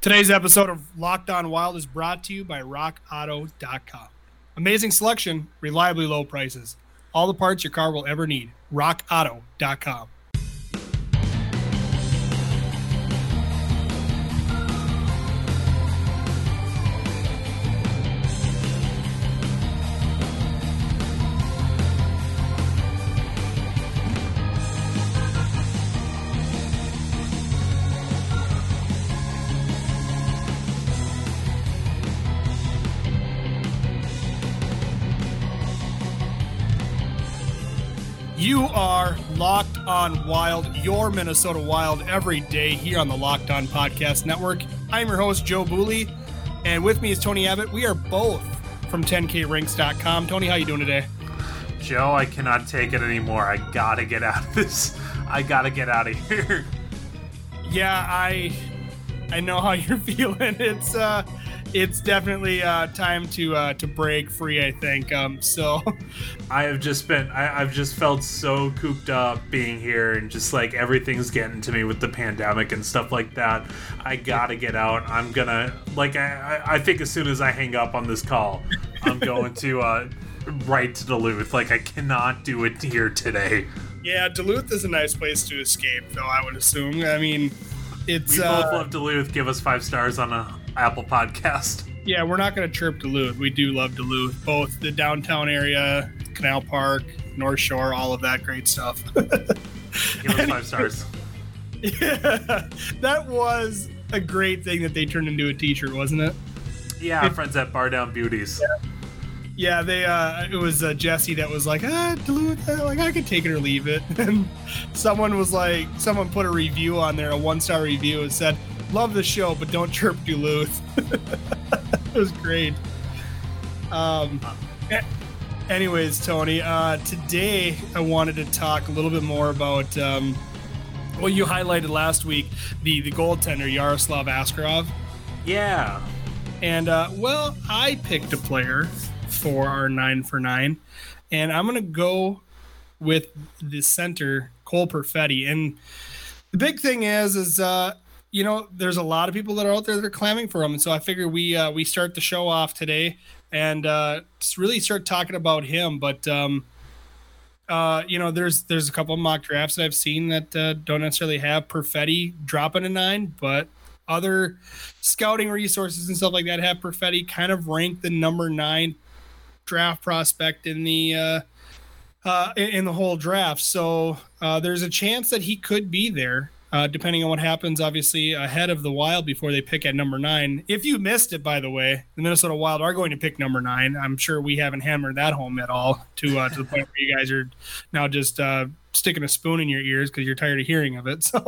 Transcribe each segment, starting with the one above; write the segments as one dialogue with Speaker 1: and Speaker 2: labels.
Speaker 1: Today's episode of Locked On Wild is brought to you by RockAuto.com. Amazing selection, reliably low prices. All the parts your car will ever need. RockAuto.com. on Wild, your Minnesota Wild, every day here on the Locked On Podcast Network. I'm your host, Joe Bouley, and with me is Tony Abbott. We are both from 10krinks.com. Tony, how you doing today?
Speaker 2: Joe, I cannot take it anymore. I gotta get out of this. I gotta get out of here.
Speaker 1: Yeah, I I know how you're feeling. It's uh it's definitely uh, time to uh, to break free. I think. Um, so,
Speaker 2: I have just been. I, have just felt so cooped up being here, and just like everything's getting to me with the pandemic and stuff like that. I gotta get out. I'm gonna like. I I think as soon as I hang up on this call, I'm going to uh, right to Duluth. Like I cannot do it here today.
Speaker 1: Yeah, Duluth is a nice place to escape, though. I would assume. I mean, it's.
Speaker 2: We both uh, love Duluth. Give us five stars on a Apple Podcast.
Speaker 1: Yeah, we're not going to chirp Duluth. We do love Duluth, both the downtown area, Canal Park, North Shore, all of that great stuff.
Speaker 2: Give us five stars.
Speaker 1: Yeah, that was a great thing that they turned into a T-shirt, wasn't it?
Speaker 2: Yeah, our friends at Bar Down Beauties.
Speaker 1: Yeah. Yeah, they. Uh, it was uh, Jesse that was like, ah, Duluth. Uh, like I could take it or leave it. And someone was like, someone put a review on there, a one star review, and said, love the show, but don't chirp Duluth. it was great. Um, anyways, Tony, uh, today I wanted to talk a little bit more about um, what you highlighted last week the, the goaltender, Yaroslav Askarov.
Speaker 2: Yeah.
Speaker 1: And, uh, well, I picked a player for our nine for nine, and I'm going to go with the center, Cole Perfetti. And the big thing is, is, uh, you know, there's a lot of people that are out there that are clamming for him, and so I figure we uh, we start the show off today and uh, really start talking about him. But um, uh, you know, there's there's a couple of mock drafts that I've seen that uh, don't necessarily have Perfetti dropping a nine, but other scouting resources and stuff like that have Perfetti kind of ranked the number nine draft prospect in the uh, uh, in the whole draft. So uh, there's a chance that he could be there uh, depending on what happens, obviously, ahead of the Wild before they pick at number nine. If you missed it, by the way, the Minnesota Wild are going to pick number nine. I'm sure we haven't hammered that home at all to uh, to the point where you guys are now just uh, sticking a spoon in your ears because you're tired of hearing of it.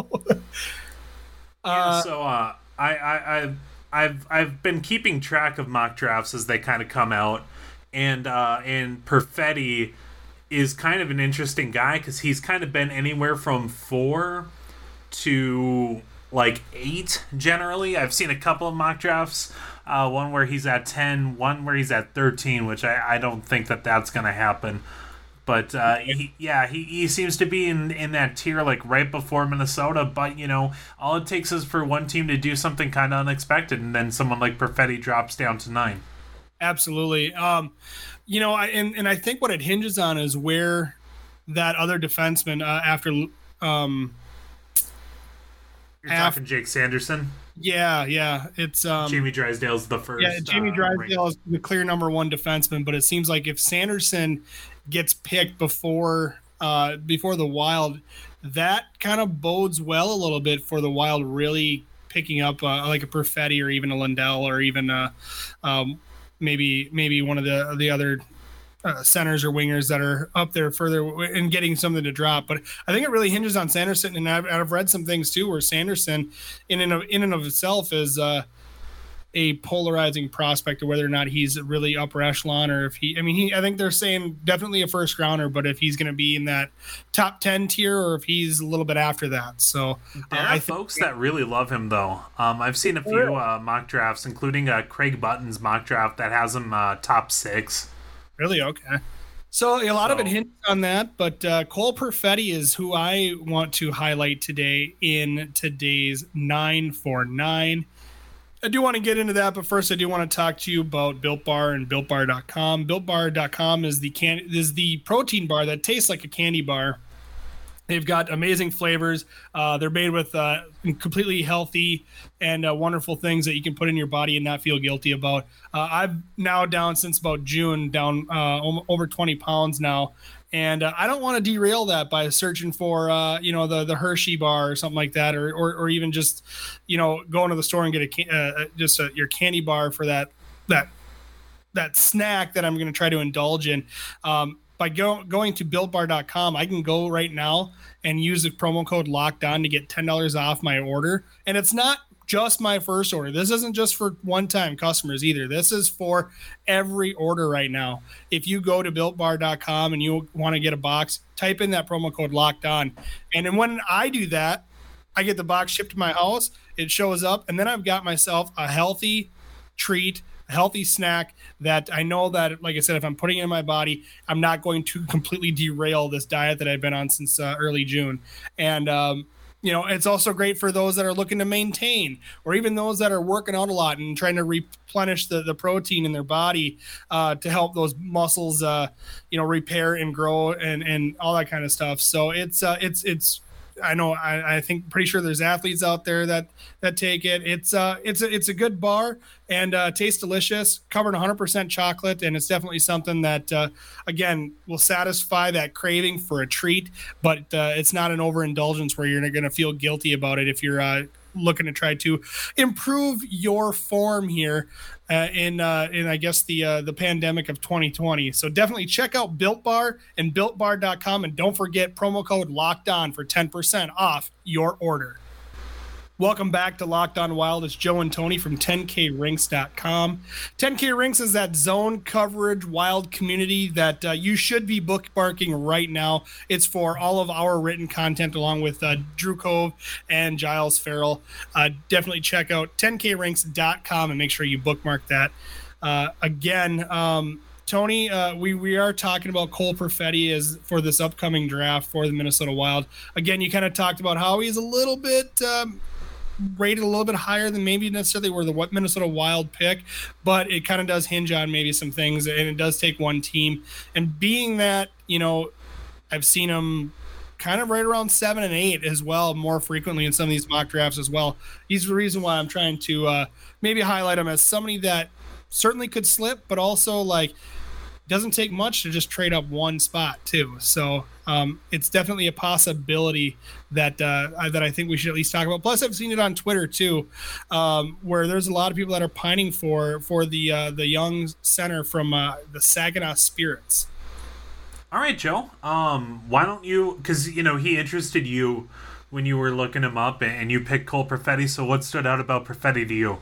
Speaker 1: So,
Speaker 2: yeah, so uh, I, I, I, I've I've been keeping track of mock drafts as they kind of come out, and uh, and Perfetti is kind of an interesting guy because he's kind of been anywhere from four to like eight generally. I've seen a couple of mock drafts. Uh, one where he's at 10, one where he's at 13, which I, I don't think that that's going to happen. But uh, he, yeah, he, he seems to be in, in that tier like right before Minnesota. But, you know, all it takes is for one team to do something kind of unexpected, and then someone like Perfetti drops down to nine.
Speaker 1: Absolutely. Um, you know, I, and, and I think what it hinges on is where that other defenseman uh, after um,
Speaker 2: you're half, talking Jake Sanderson.
Speaker 1: Yeah, yeah. It's um
Speaker 2: Jamie Drysdale's the first.
Speaker 1: Yeah, Jamie uh, Drysdale is the clear number one defenseman, but it seems like if Sanderson gets picked before uh before the Wild, that kind of bodes well a little bit for the Wild really picking up uh, like a Perfetti or even a Lundell or even a um, maybe maybe one of the the other uh, centers or wingers that are up there further and getting something to drop. But I think it really hinges on Sanderson, and I've, I've read some things too where Sanderson, in and of, in and of itself, is uh, a polarizing prospect of whether or not he's really upper echelon or if he. I mean, he. I think they're saying definitely a first rounder, but if he's going to be in that top ten tier or if he's a little bit after that. So
Speaker 2: there uh, are folks that really love him though. Um, I've seen a few uh, mock drafts, including uh, Craig Button's mock draft that has him uh, top six.
Speaker 1: Really? Okay. So a lot so. of it hints on that, but uh, Cole Perfetti is who I want to highlight today in today's nine for nine. I do want to get into that, but first I do want to talk to you about Built Bar and BuiltBar.com. BuiltBar.com is the can is the protein bar that tastes like a candy bar. They've got amazing flavors. Uh, they're made with uh, completely healthy and uh, wonderful things that you can put in your body and not feel guilty about. Uh, I've now down since about June, down uh, over 20 pounds now, and uh, I don't want to derail that by searching for you know the the Hershey bar or something like that, or or, or even just you know going to the store and get a uh, just a, your candy bar for that that that snack that I'm going to try to indulge in. Um, by go, going to builtbar.com, I can go right now and use the promo code locked on to get $10 off my order. And it's not just my first order. This isn't just for one time customers either. This is for every order right now. If you go to builtbar.com and you want to get a box, type in that promo code locked on. And then when I do that, I get the box shipped to my house, it shows up, and then I've got myself a healthy treat healthy snack that I know that, like I said, if I'm putting it in my body, I'm not going to completely derail this diet that I've been on since uh, early June. And um, you know, it's also great for those that are looking to maintain or even those that are working out a lot and trying to replenish the, the protein in their body uh, to help those muscles, uh, you know, repair and grow and, and all that kind of stuff. So it's, uh, it's, it's, I know I, I think pretty sure there's athletes out there that that take it. It's uh it's a it's a good bar and uh, tastes delicious, covered 100% chocolate, and it's definitely something that uh, again will satisfy that craving for a treat, but uh, it's not an overindulgence where you're going to feel guilty about it if you're uh, looking to try to improve your form here uh, in uh, in I guess the uh, the pandemic of 2020. So definitely check out Built Bar and BuiltBar.com, and don't forget promo code Locked On for 10% off your order. Welcome back to Locked On Wild. It's Joe and Tony from 10krinks.com. 10k Rinks is that zone coverage wild community that uh, you should be bookmarking right now. It's for all of our written content along with uh, Drew Cove and Giles Farrell. Uh, definitely check out 10krinks.com and make sure you bookmark that. Uh, again, um, Tony, uh, we we are talking about Cole Perfetti as for this upcoming draft for the Minnesota Wild. Again, you kind of talked about how he's a little bit um, rated a little bit higher than maybe necessarily were the Minnesota Wild pick, but it kind of does hinge on maybe some things, and it does take one team. And being that you know, I've seen him kind of right around seven and eight as well, more frequently in some of these mock drafts as well. He's the reason why I'm trying to uh, maybe highlight him as somebody that certainly could slip, but also like doesn't take much to just trade up one spot too. So um, it's definitely a possibility that uh, that I think we should at least talk about. Plus, I've seen it on Twitter too, um, where there's a lot of people that are pining for for the uh, the young center from uh, the Saginaw Spirits.
Speaker 2: All right, Joe. Um, why don't you? Because you know he interested you when you were looking him up, and you picked Cole Perfetti. So what stood out about Perfetti to you?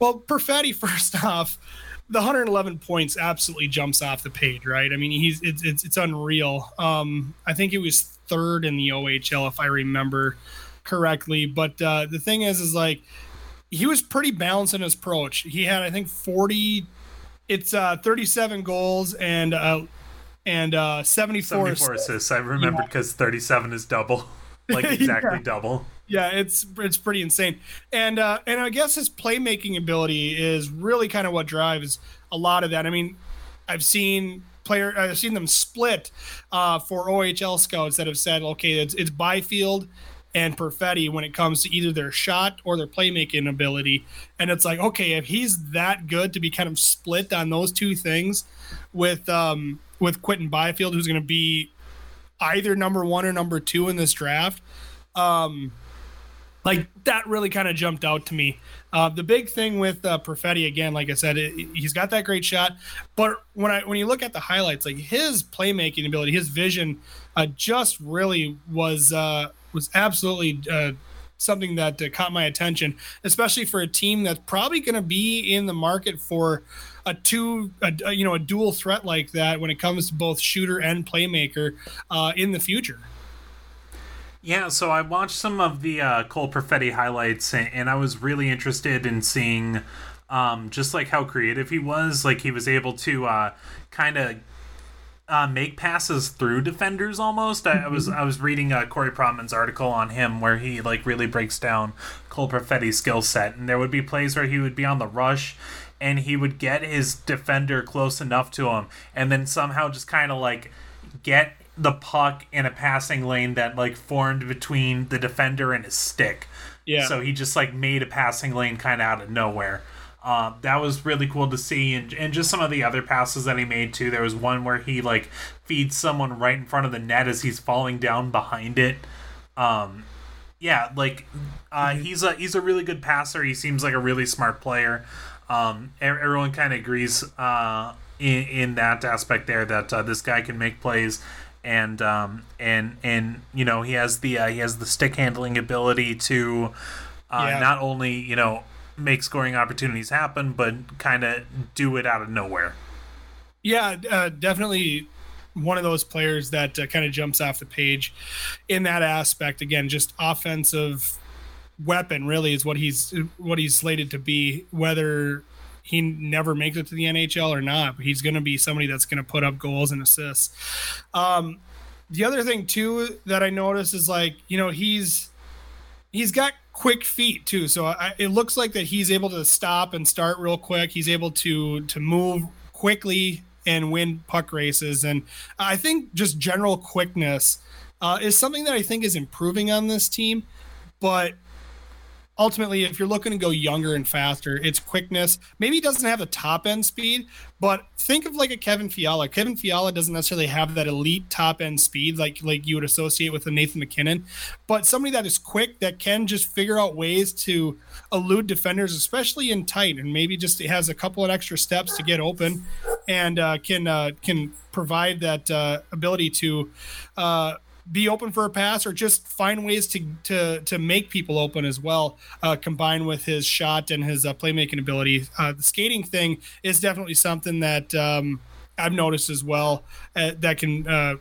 Speaker 1: Well, Perfetti, first off the 111 points absolutely jumps off the page, right? I mean, he's it's it's, it's unreal. Um, I think it was third in the OHL if I remember correctly. But uh, the thing is, is like he was pretty balanced in his approach. He had, I think, 40. It's uh, 37 goals and uh, and uh, 74,
Speaker 2: 74 assists. I remembered because yeah. 37 is double, like exactly yeah. double
Speaker 1: yeah, it's it's pretty insane, and uh, and I guess his playmaking ability is really kind of what drives a lot of that. I mean, I've seen player I've seen them split uh, for OHL scouts that have said, okay, it's it's Byfield and Perfetti when it comes to either their shot or their playmaking ability, and it's like, okay, if he's that good to be kind of split on those two things with um, with Quinton Byfield, who's going to be either number one or number two in this draft. Um, like that really kind of jumped out to me. Uh, the big thing with uh, Perfetti, again, like I said, it, he's got that great shot, but when I when you look at the highlights, like his playmaking ability, his vision, uh, just really was uh, was absolutely uh, something that uh, caught my attention, especially for a team that's probably going to be in the market for a two, a, you know, a dual threat like that when it comes to both shooter and playmaker uh, in the future.
Speaker 2: Yeah, so I watched some of the uh, Cole Perfetti highlights, and I was really interested in seeing um, just like how creative he was. Like he was able to uh, kind of uh, make passes through defenders almost. I, I was I was reading uh, Corey Pronman's article on him where he like really breaks down Cole Perfetti's skill set, and there would be plays where he would be on the rush and he would get his defender close enough to him and then somehow just kind of like get the puck in a passing lane that like formed between the defender and his stick. Yeah. So he just like made a passing lane kind of out of nowhere. Uh, that was really cool to see, and, and just some of the other passes that he made too. There was one where he like feeds someone right in front of the net as he's falling down behind it. Um, yeah, like uh, mm-hmm. he's a he's a really good passer. He seems like a really smart player. Um, everyone kind of agrees uh, in in that aspect there that uh, this guy can make plays and um, and and you know he has the uh, he has the stick handling ability to uh, yeah. not only you know make scoring opportunities happen, but kind of do it out of nowhere.
Speaker 1: Yeah, uh, definitely one of those players that uh, kind of jumps off the page in that aspect. Again, just offensive weapon really is what he's what he's slated to be. Whether he never makes it to the NHL or not, but he's going to be somebody that's going to put up goals and assists. Um, the other thing too that I noticed is like you know he's he's got quick feet too, so I, it looks like that he's able to stop and start real quick. He's able to to move quickly and win puck races, and I think just general quickness uh, is something that I think is improving on this team, but ultimately, if you're looking to go younger and faster, it's quickness. Maybe he doesn't have the top end speed, but think of like a Kevin Fiala. Kevin Fiala doesn't necessarily have that elite top end speed like like you would associate with a Nathan MacKinnon, but somebody that is quick that can just figure out ways to elude defenders, especially in tight, and maybe just has a couple of extra steps to get open, and uh, can uh, can provide that uh, ability to uh, be open for a pass or just find ways to to to make people open as well. Uh, combined with his shot and his uh, playmaking ability, uh, the skating thing is definitely something that um, I've noticed as well. Uh, that can uh,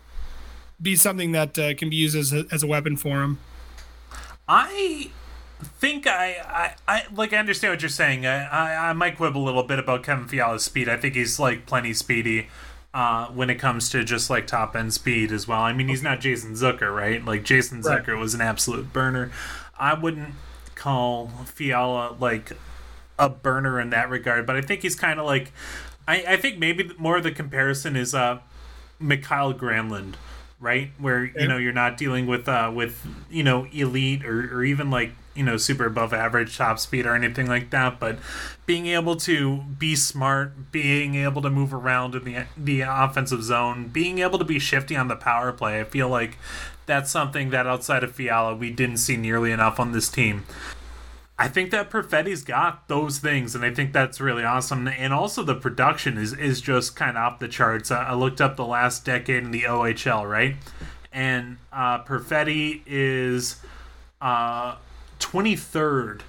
Speaker 1: be something that uh, can be used as a, as a weapon for him.
Speaker 2: I think I, I, I like I understand what you're saying. I, I, I might quibble a little bit about Kevin Fiala's speed. I think he's like plenty speedy uh, when it comes to just like top end speed as well. I mean, he's not Jason Zucker, right? Like Jason right. Zucker was an absolute burner. I wouldn't call Fiala like a burner in that regard, but I think he's kind of like. I, I think maybe more of the comparison is uh, Mikael Granlund, right? Where you know you're not dealing with uh, with you know elite or, or even like you know super above average top speed or anything like that but being able to be smart being able to move around in the the offensive zone being able to be shifty on the power play i feel like that's something that outside of Fiala we didn't see nearly enough on this team I think that Perfetti's got those things, and I think that's really awesome. And also, the production is is just kind of off the charts. I looked up the last decade in the OHL, right? And uh, Perfetti is uh, 23rd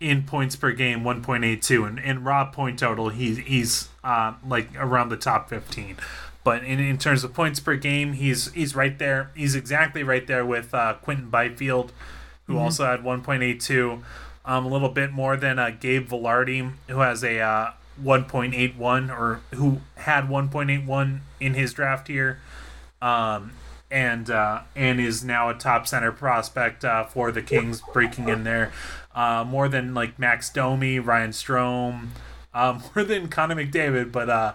Speaker 2: in points per game, 1.82, and, and raw point total, he's he's uh, like around the top 15. But in, in terms of points per game, he's he's right there. He's exactly right there with uh, Quinton Byfield, who mm-hmm. also had 1.82, um, a little bit more than uh, Gabe Vilardi, who has a uh, 1.81 or who had 1.81 in his draft year. Um, and uh, and is now a top center prospect uh, for the Kings, breaking in there uh, more than like Max Domi, Ryan Strome, uh, more than Connor McDavid. But uh,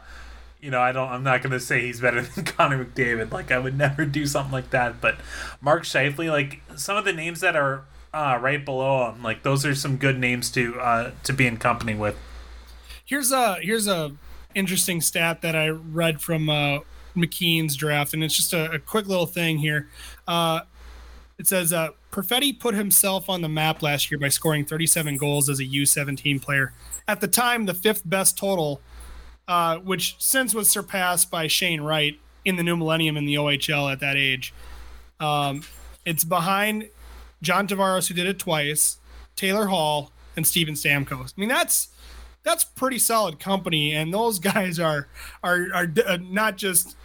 Speaker 2: you know, I don't. I'm not gonna say he's better than Connor McDavid. Like I would never do something like that. But Mark Scheifele, like some of the names that are uh, right below him, like those are some good names to uh, to be in company with.
Speaker 1: Here's a here's a interesting stat that I read from McKeen's draft, and it's just a, a quick little thing here. Uh, it says uh, Perfetti put himself on the map last year by scoring 37 goals as a U17 player. At the time, the fifth best total, uh, which since was surpassed by Shane Wright in the new millennium in the OHL at that age. Um, it's behind John Tavares, who did it twice, Taylor Hall, and Steven Stamkos. I mean, that's that's pretty solid company, and those guys are are are uh, not just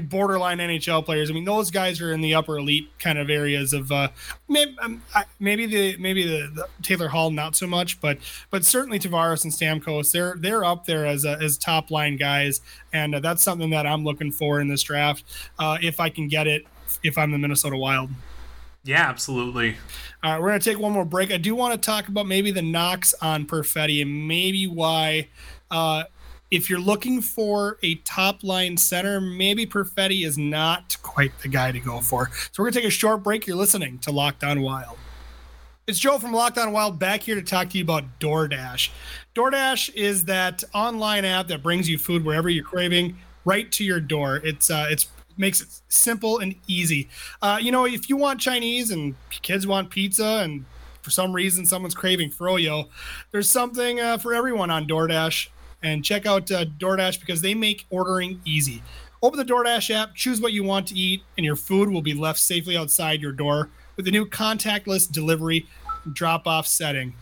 Speaker 1: borderline NHL players. I mean, those guys are in the upper elite kind of areas of uh, maybe, um, maybe the maybe the, the, Taylor Hall not so much, but but certainly Tavares and Stamkos they're they're up there as a, as top line guys, and uh, that's something that I'm looking for in this draft uh, if I can get it if I'm the Minnesota Wild.
Speaker 2: Yeah, absolutely.
Speaker 1: All right, we're gonna take one more break. I do want to talk about maybe the knocks on Perfetti and maybe why uh, if you're looking for a top line center, maybe Perfetti is not quite the guy to go for. So we're gonna take a short break. You're listening to Locked On Wild. It's Joe from Locked On Wild back here to talk to you about DoorDash. DoorDash is that online app that brings you food wherever you're craving right to your door. It's uh, it's makes it simple and easy. Uh, you know, if you want Chinese and kids want pizza and for some reason someone's craving froyo, there's something uh, for everyone on DoorDash and check out uh, DoorDash because they make ordering easy. Open the DoorDash app, choose what you want to eat, and your food will be left safely outside your door with the new contactless delivery drop off setting.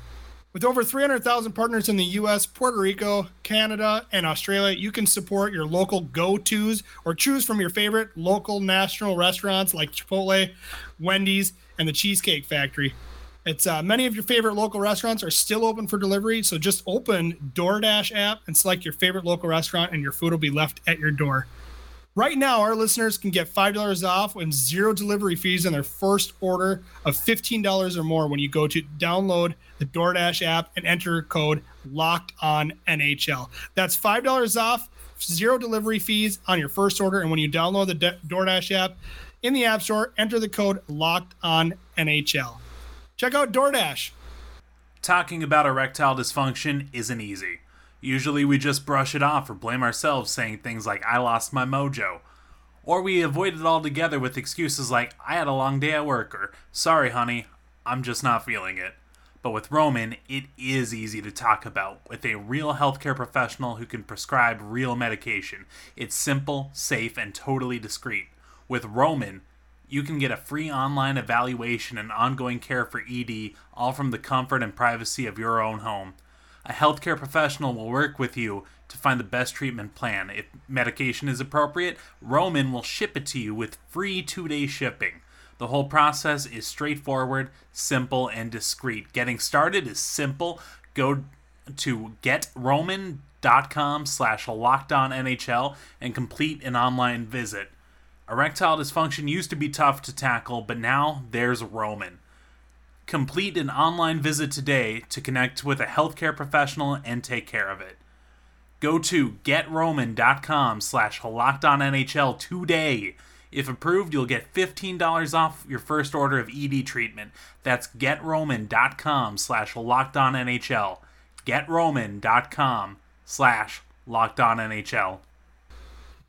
Speaker 1: With over 300,000 partners in the US, Puerto Rico, Canada, and Australia, you can support your local go tos or choose from your favorite local national restaurants like Chipotle, Wendy's, and the Cheesecake Factory. It's uh, many of your favorite local restaurants are still open for delivery, so just open DoorDash app and select your favorite local restaurant, and your food will be left at your door. Right now, our listeners can get $5 off and zero delivery fees on their first order of $15 or more when you go to download the DoorDash app and enter code locked on NHL. That's $5 off, zero delivery fees on your first order. And when you download the DoorDash app in the App Store, enter the code locked on NHL. Check out DoorDash.
Speaker 2: Talking about erectile dysfunction isn't easy. Usually we just brush it off or blame ourselves, saying things like, I lost my mojo. Or we avoid it altogether with excuses like, I had a long day at work, or, sorry, honey, I'm just not feeling it. But with Roman, it is easy to talk about with a real healthcare professional who can prescribe real medication. It's simple, safe, and totally discreet. With Roman, you can get a free online evaluation and ongoing care for ED, all from the comfort and privacy of your own home. A healthcare professional will work with you to find the best treatment plan. If medication is appropriate, Roman will ship it to you with free two day shipping. The whole process is straightforward, simple, and discreet. Getting started is simple. Go to getroman.com slash lockedonnhl and complete an online visit. Erectile dysfunction used to be tough to tackle, but now there's Roman. Complete an online visit today to connect with a healthcare professional and take care of it. Go to getroman.com slash NHL today. If approved, you'll get $15 off your first order of ED treatment. That's getroman.com slash NHL. Getroman.com slash NHL.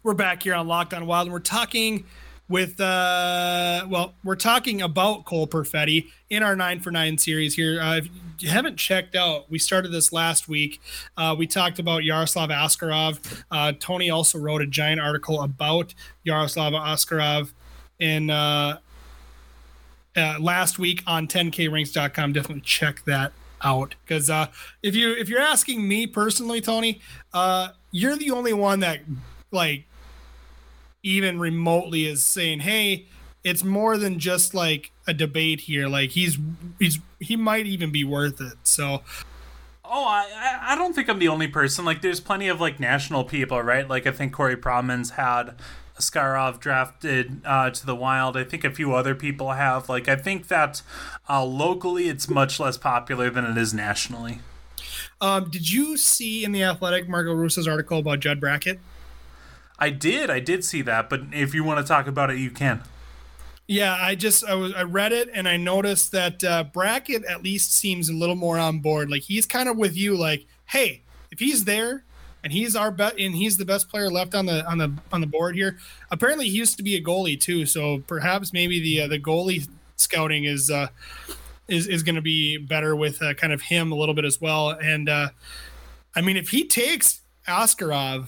Speaker 1: We're back here on Locked On Wild, and we're talking with uh well we're talking about cole perfetti in our nine for nine series here. Uh, if you haven't checked out we started this last week. Uh, we talked about yaroslav askarov. Uh, tony also wrote a giant article about yaroslav askarov in uh, uh, last week on 10krinks.com definitely check that out. Because uh, if you if you're asking me personally tony you're the only one that like even remotely is saying, "Hey, it's more than just like a debate here. Like he's he's he might even be worth it." So
Speaker 2: Oh, I I don't think I'm the only person. Like, there's plenty of like national people, right? Like, I think Corey Pronman's had Askarov drafted uh, to the Wild. I think a few other people have. Like, I think that uh, locally it's much less popular than it is nationally.
Speaker 1: Um, did you see in the Athletic Marco Russo's article about Judd Brackett?
Speaker 2: I did. I did see that, but if you want to talk about it, you can.
Speaker 1: Yeah, I just I was I read it and I noticed that uh, Brackett at least seems a little more on board. Like he's kind of with you. Like, hey, if he's there and he's our bet and he's the best player left on the on the on the board here. Apparently, he used to be a goalie too, so perhaps maybe the uh, the goalie scouting is uh, is is going to be better with uh, kind of him a little bit as well. And uh, I mean, if he takes Askarov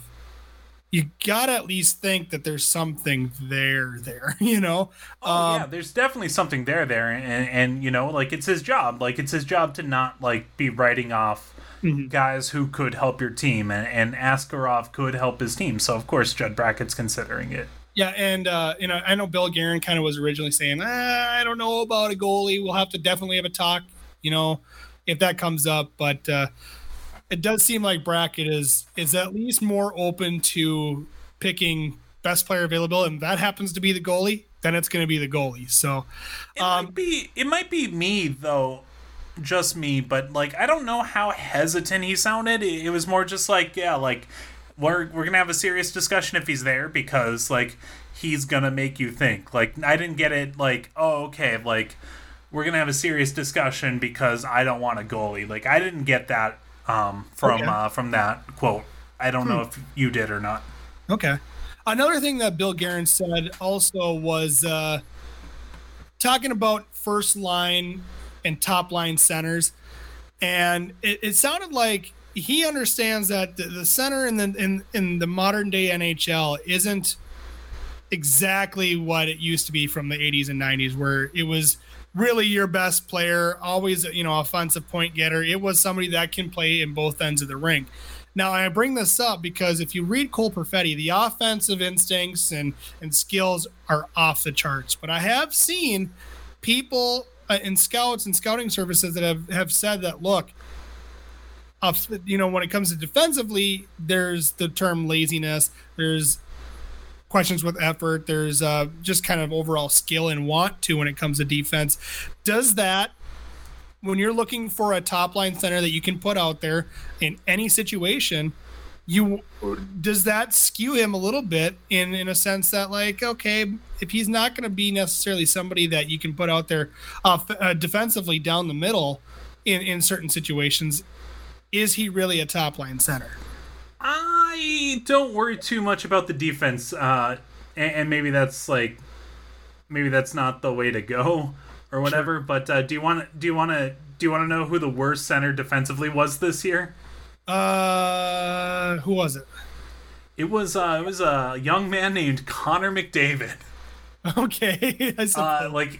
Speaker 1: you gotta at least think that there's something there there you know
Speaker 2: oh um, yeah there's definitely something there there and, and you know like it's his job like it's his job to not like be writing off mm-hmm. guys who could help your team and, and askarov could help his team so of course judd brackett's considering it
Speaker 1: Yeah, and uh, you know, I know Bill Guerin kind of was originally saying, ah, I don't know about a goalie. We'll have to definitely have a talk, you know, if that comes up. But uh, it does seem like Brackett is is at least more open to picking best player available, and that happens to be the goalie. Then it's going to be the goalie. So
Speaker 2: it um, might be it might be me though, just me. But like I don't know how hesitant he sounded. It, it was more just like yeah, like we're we're gonna have a serious discussion if he's there because like he's gonna make you think. Like I didn't get it. Like oh okay, like we're gonna have a serious discussion because I don't want a goalie. Like I didn't get that um, from okay. uh, from that quote. I don't hmm. know if you did or not.
Speaker 1: Okay. Another thing that Bill Guerin said also was uh, talking about first line and top line centers, and it, it sounded like he understands that the, the center in the in in the modern day NHL isn't exactly what it used to be from the 80s and 90s where it was really your best player always you know offensive point getter it was somebody that can play in both ends of the rink now i bring this up because if you read cole perfetti the offensive instincts and and skills are off the charts but i have seen people uh, in scouts and scouting services that have have said that look you know, when it comes to defensively, there's the term laziness. There's questions with effort. There's uh, just kind of overall skill and want to when it comes to defense. Does that, when you're looking for a top line center that you can put out there in any situation, you does that skew him a little bit in in a sense that like okay if he's not going to be necessarily somebody that you can put out there uh, uh, defensively down the middle in in certain situations is he really a top line center?
Speaker 2: I don't worry too much about the defense, uh, and, and, maybe that's like, maybe that's not the way to go or whatever. Sure. But uh, do you want to do you want to do you want to know who the worst center defensively was this year?
Speaker 1: Uh, who was it?
Speaker 2: It was uh, it was a young man named Connor McDavid.
Speaker 1: Okay,
Speaker 2: uh, like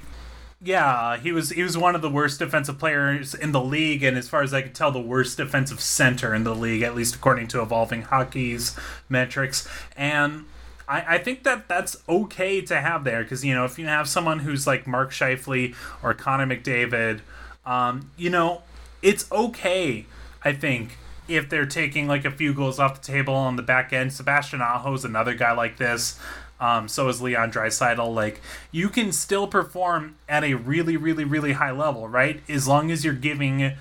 Speaker 2: yeah, he was he was one of the worst defensive players in the league, and as far as I could tell, the worst defensive center in the league, at least according to Evolving Hockey's metrics. And I, I think that that's okay to have there because you know if you have someone who's like Mark Scheifele or Connor McDavid, um, you know it's okay. I think if they're taking like a few goals off the table on the back end. Sebastian Aho is another guy like this. Um, so is Leon Draisaitl. Like you can still perform at a really, really, really high level, right? As long as you're giving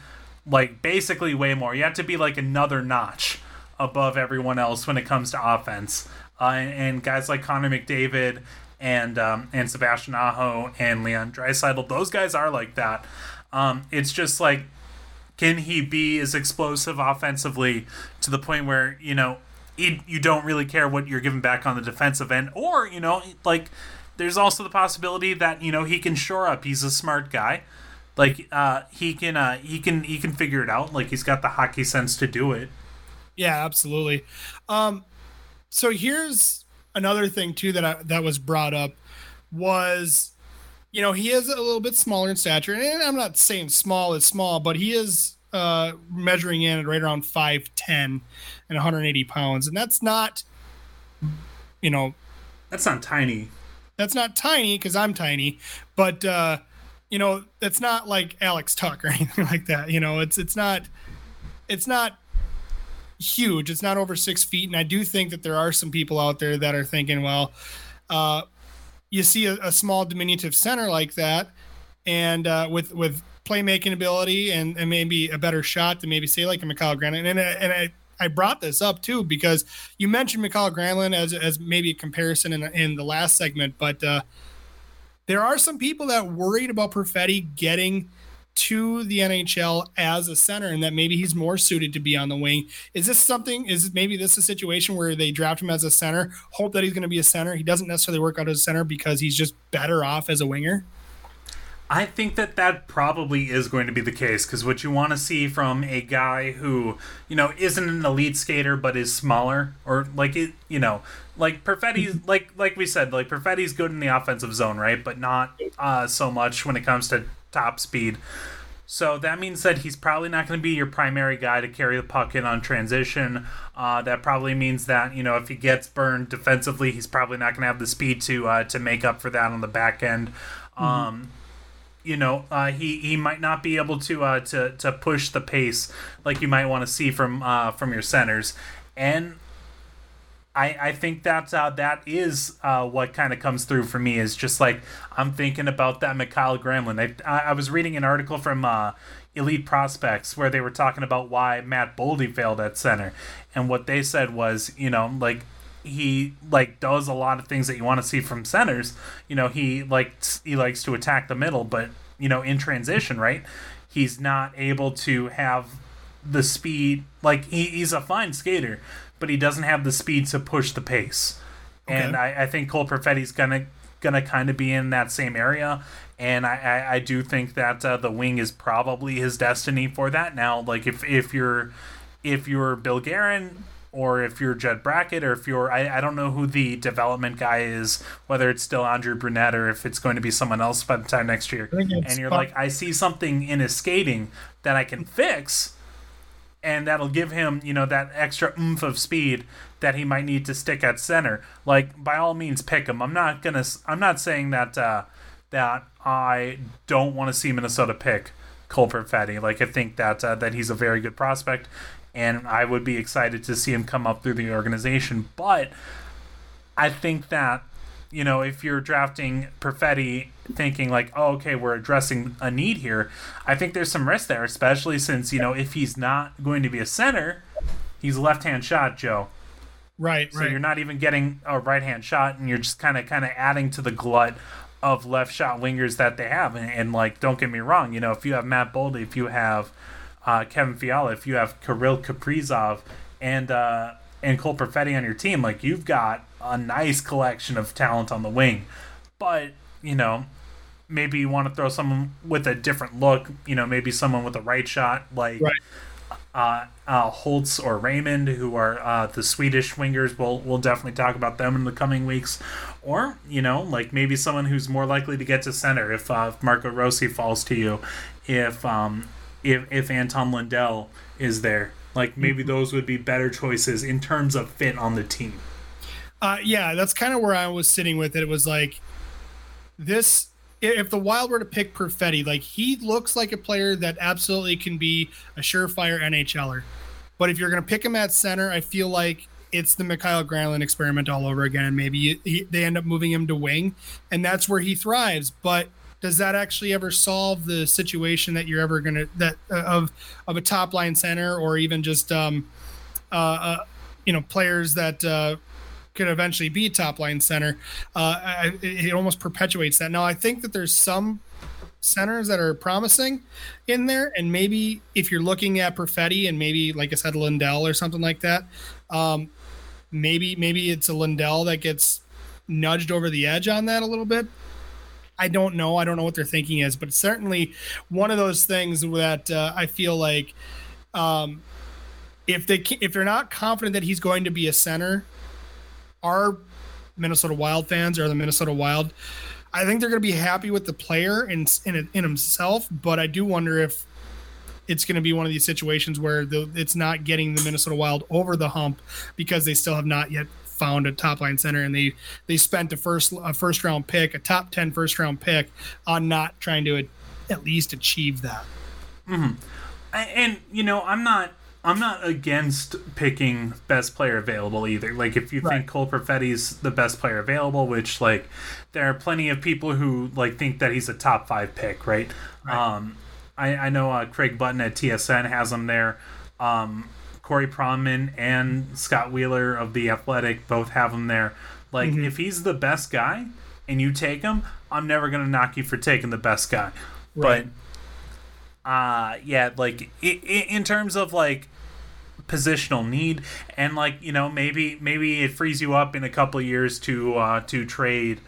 Speaker 2: like basically way more. You have to be like another notch above everyone else when it comes to offense. Uh, and, guys like Connor McDavid and um, and Sebastian Aho and Leon Draisaitl, those guys are like that. Um, it's just like, can he be as explosive offensively to the point where you know it, you don't really care what you're giving back on the defensive end, or you know, like there's also the possibility that you know he can shore up. He's a smart guy, like uh, he can uh, he can he can figure it out. Like he's got the hockey sense to do it.
Speaker 1: Yeah, absolutely. Um, so here's another thing too that I, that was brought up was you know he is a little bit smaller in stature and i'm not saying small is small but he is uh, measuring in at right around 5'10 and 180 pounds. And that's not, you know,
Speaker 2: that's not tiny.
Speaker 1: That's not tiny because I'm tiny, but, uh, you know, that's not like Alex Tuch or anything like that. You know, it's, it's not, it's not huge. It's not over six feet. And I do think that there are some people out there that are thinking, well, uh, you see a, a small diminutive center like that, and uh, with with playmaking ability and, and maybe a better shot than maybe say like a Mikael Granlund. And, and I, I brought this up too because you mentioned Mikael Granlund as, as maybe a comparison in, in the last segment, but uh, there are some people that worried about Perfetti getting to the NHL as a center and that maybe he's more suited to be on the wing. Is this something, is maybe this a situation where they draft him as a center, hope that he's going to be a center? He doesn't necessarily work out as a center because he's just better off as a winger?
Speaker 2: I think that that probably is going to be the case because what you want to see from a guy who, you know, isn't an elite skater but is smaller or like it, you know, like Perfetti's like like we said, like Perfetti's good in the offensive zone, right? But not uh, so much when it comes to top speed. So that means that he's probably not going to be your primary guy to carry the puck in on transition. Uh, that probably means that you know if he gets burned defensively, he's probably not going to have the speed to uh, to make up for that on the back end. Mm-hmm. Um, you know, uh, he he might not be able to uh, to to push the pace like you might want to see from uh, from your centers, and I I think that uh, that is uh, what kind of comes through for me is just like I'm thinking about that Mikael Granlund. I I was reading an article from uh, Elite Prospects where they were talking about why Matt Boldy failed at center, and what they said was you know like he like does a lot of things that you want to see from centers. You know, he likes he likes to attack the middle, but you know, in transition, right? He's not able to have the speed like he, he's a fine skater, but he doesn't have the speed to push the pace. Okay. And I, I think Cole Perfetti's gonna gonna kind of be in that same area. And I, I, I do think that uh, the wing is probably his destiny for that. Now, like if if you're if you're Bill Guerin, or if you're Judd Brackett, or if you're I, I don't know who the development guy is, whether it's still Andrew Brunette or if it's going to be someone else by the time next year. And you're fun. like, I see something in his skating that I can fix, and that'll give him, you know, that extra oomph of speed that he might need to stick at center. Like, by all means, pick him. I'm not gonna. I'm not saying that uh, that I don't want to see Minnesota pick Cole Perfetti. Like, I think that uh, that he's a very good prospect and I would be excited to see him come up through the organization. But I think that you know if you're drafting Perfetti thinking like, oh, okay, we're addressing a need here, I think there's some risk there, especially since you know if he's not going to be a center, he's a left-hand shot, Joe.
Speaker 1: Right.
Speaker 2: So
Speaker 1: right.
Speaker 2: you're not even getting a right-hand shot, and you're just kind of kind of adding to the glut of left shot wingers that they have. And, and, like, don't get me wrong, you know, if you have Matt Boldy, if you have uh, Kevin Fiala, if you have Kirill Kaprizov and uh, and Cole Perfetti on your team, like you've got a nice collection of talent on the wing. But you know, maybe you want to throw someone with a different look. You know, maybe someone with a right shot, like right. Uh, uh, Holtz or Raymond, who are uh, the Swedish wingers. We'll we'll definitely talk about them in the coming weeks. Or you know, like maybe someone who's more likely to get to center if, uh, if Marco Rossi falls to you, if um, if if Anton Lundell is there. Like maybe mm-hmm. those would be better choices in terms of fit on the team.
Speaker 1: Uh, yeah, that's kind of where I was sitting with it. It was like this. If the Wild were to pick Perfetti, like he looks like a player that absolutely can be a surefire NHLer. But if you're going to pick him at center, I feel like it's the Mikael Granlund experiment all over again. Maybe he, they end up moving him to wing, and that's where he thrives. But does that actually ever solve the situation that you're ever gonna that uh, of of a top line center or even just um uh, uh you know players that uh could eventually be top line center? Uh it almost perpetuates that. Now i think that there's some centers that are promising in there and maybe if you're looking at Perfetti and maybe like i said lundell or something like that um maybe maybe it's a lundell that gets nudged over the edge on that a little bit I don't know. I don't know what their thinking is, but certainly one of those things that uh, I feel like um, if they if they're not confident that he's going to be a center, our Minnesota Wild fans or the Minnesota Wild, I think they're going to be happy with the player in in, in himself. But I do wonder if it's going to be one of these situations where the, it's not getting the Minnesota Wild over the hump because they still have not yet found a top line center and they they spent a first a first round pick, a top 10 first round pick on not trying to at least achieve that.
Speaker 2: Mm-hmm. And you know, I'm not I'm not against picking best player available either. Like if you right. think Cole Perfetti's the best player available, which like there are plenty of people who like think that he's a top five pick, right? right. Um, I, I know uh, Craig Button at TSN has him there. Um, Corey Pronman and Scott Wheeler of the Athletic both have him there. Like, mm-hmm. if he's the best guy and you take him, I'm never gonna knock you for taking the best guy. Right. But, uh, yeah, like it, it, in terms of like positional need and like you know maybe maybe it frees you up in a couple years to uh to trade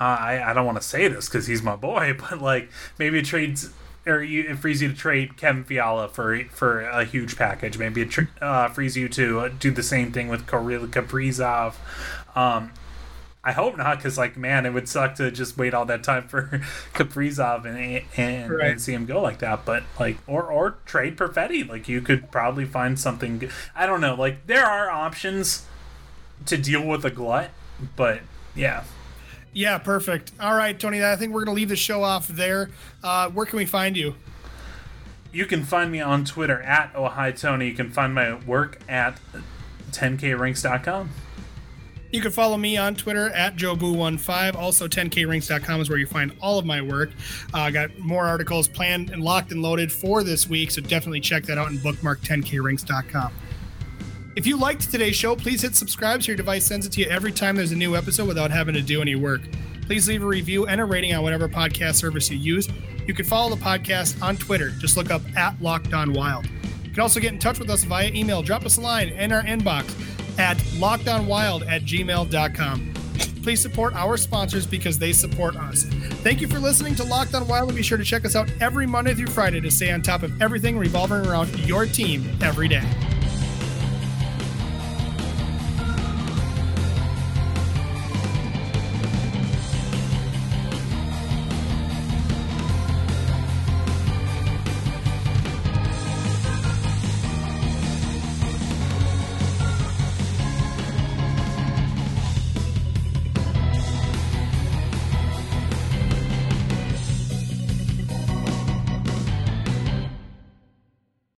Speaker 2: uh, I, I don't want to say this because he's my boy, but like maybe it trades or you, it frees you to trade Kevin Fiala for for a huge package. Maybe it tr- uh, frees you to do the same thing with Kirill Kaprizov. Um, I hope not, because like man, it would suck to just wait all that time for Kaprizov and and, right. and see him go like that. But like, or or trade Perfetti. Like you could probably find something. I don't know. Like there are options to deal with a glut, but yeah.
Speaker 1: Yeah, perfect. All right, Tony. I think we're gonna leave the show off there. Uh, where can we find you?
Speaker 2: You can find me on Twitter at Oh Hi Tony. You can find my work at 10krinks.com.
Speaker 1: You can follow me on Twitter at JoeBoo15. Also, 10krinks.com is where you find all of my work. I uh, got more articles planned and locked and loaded for this week, so definitely check that out and bookmark 10krinks.com. If you liked today's show, please hit subscribe so your device sends it to you every time there's a new episode without having to do any work. Please leave a review and a rating on whatever podcast service you use. You can follow the podcast on Twitter. Just look up at Locked On Wild. You can also get in touch with us via email. Drop us a line in our inbox at lockedonwild at gmail.com. Please support our sponsors because they support us. Thank you for listening to Locked On Wild and be sure to check us out every Monday through Friday to stay on top of everything revolving around your team every day.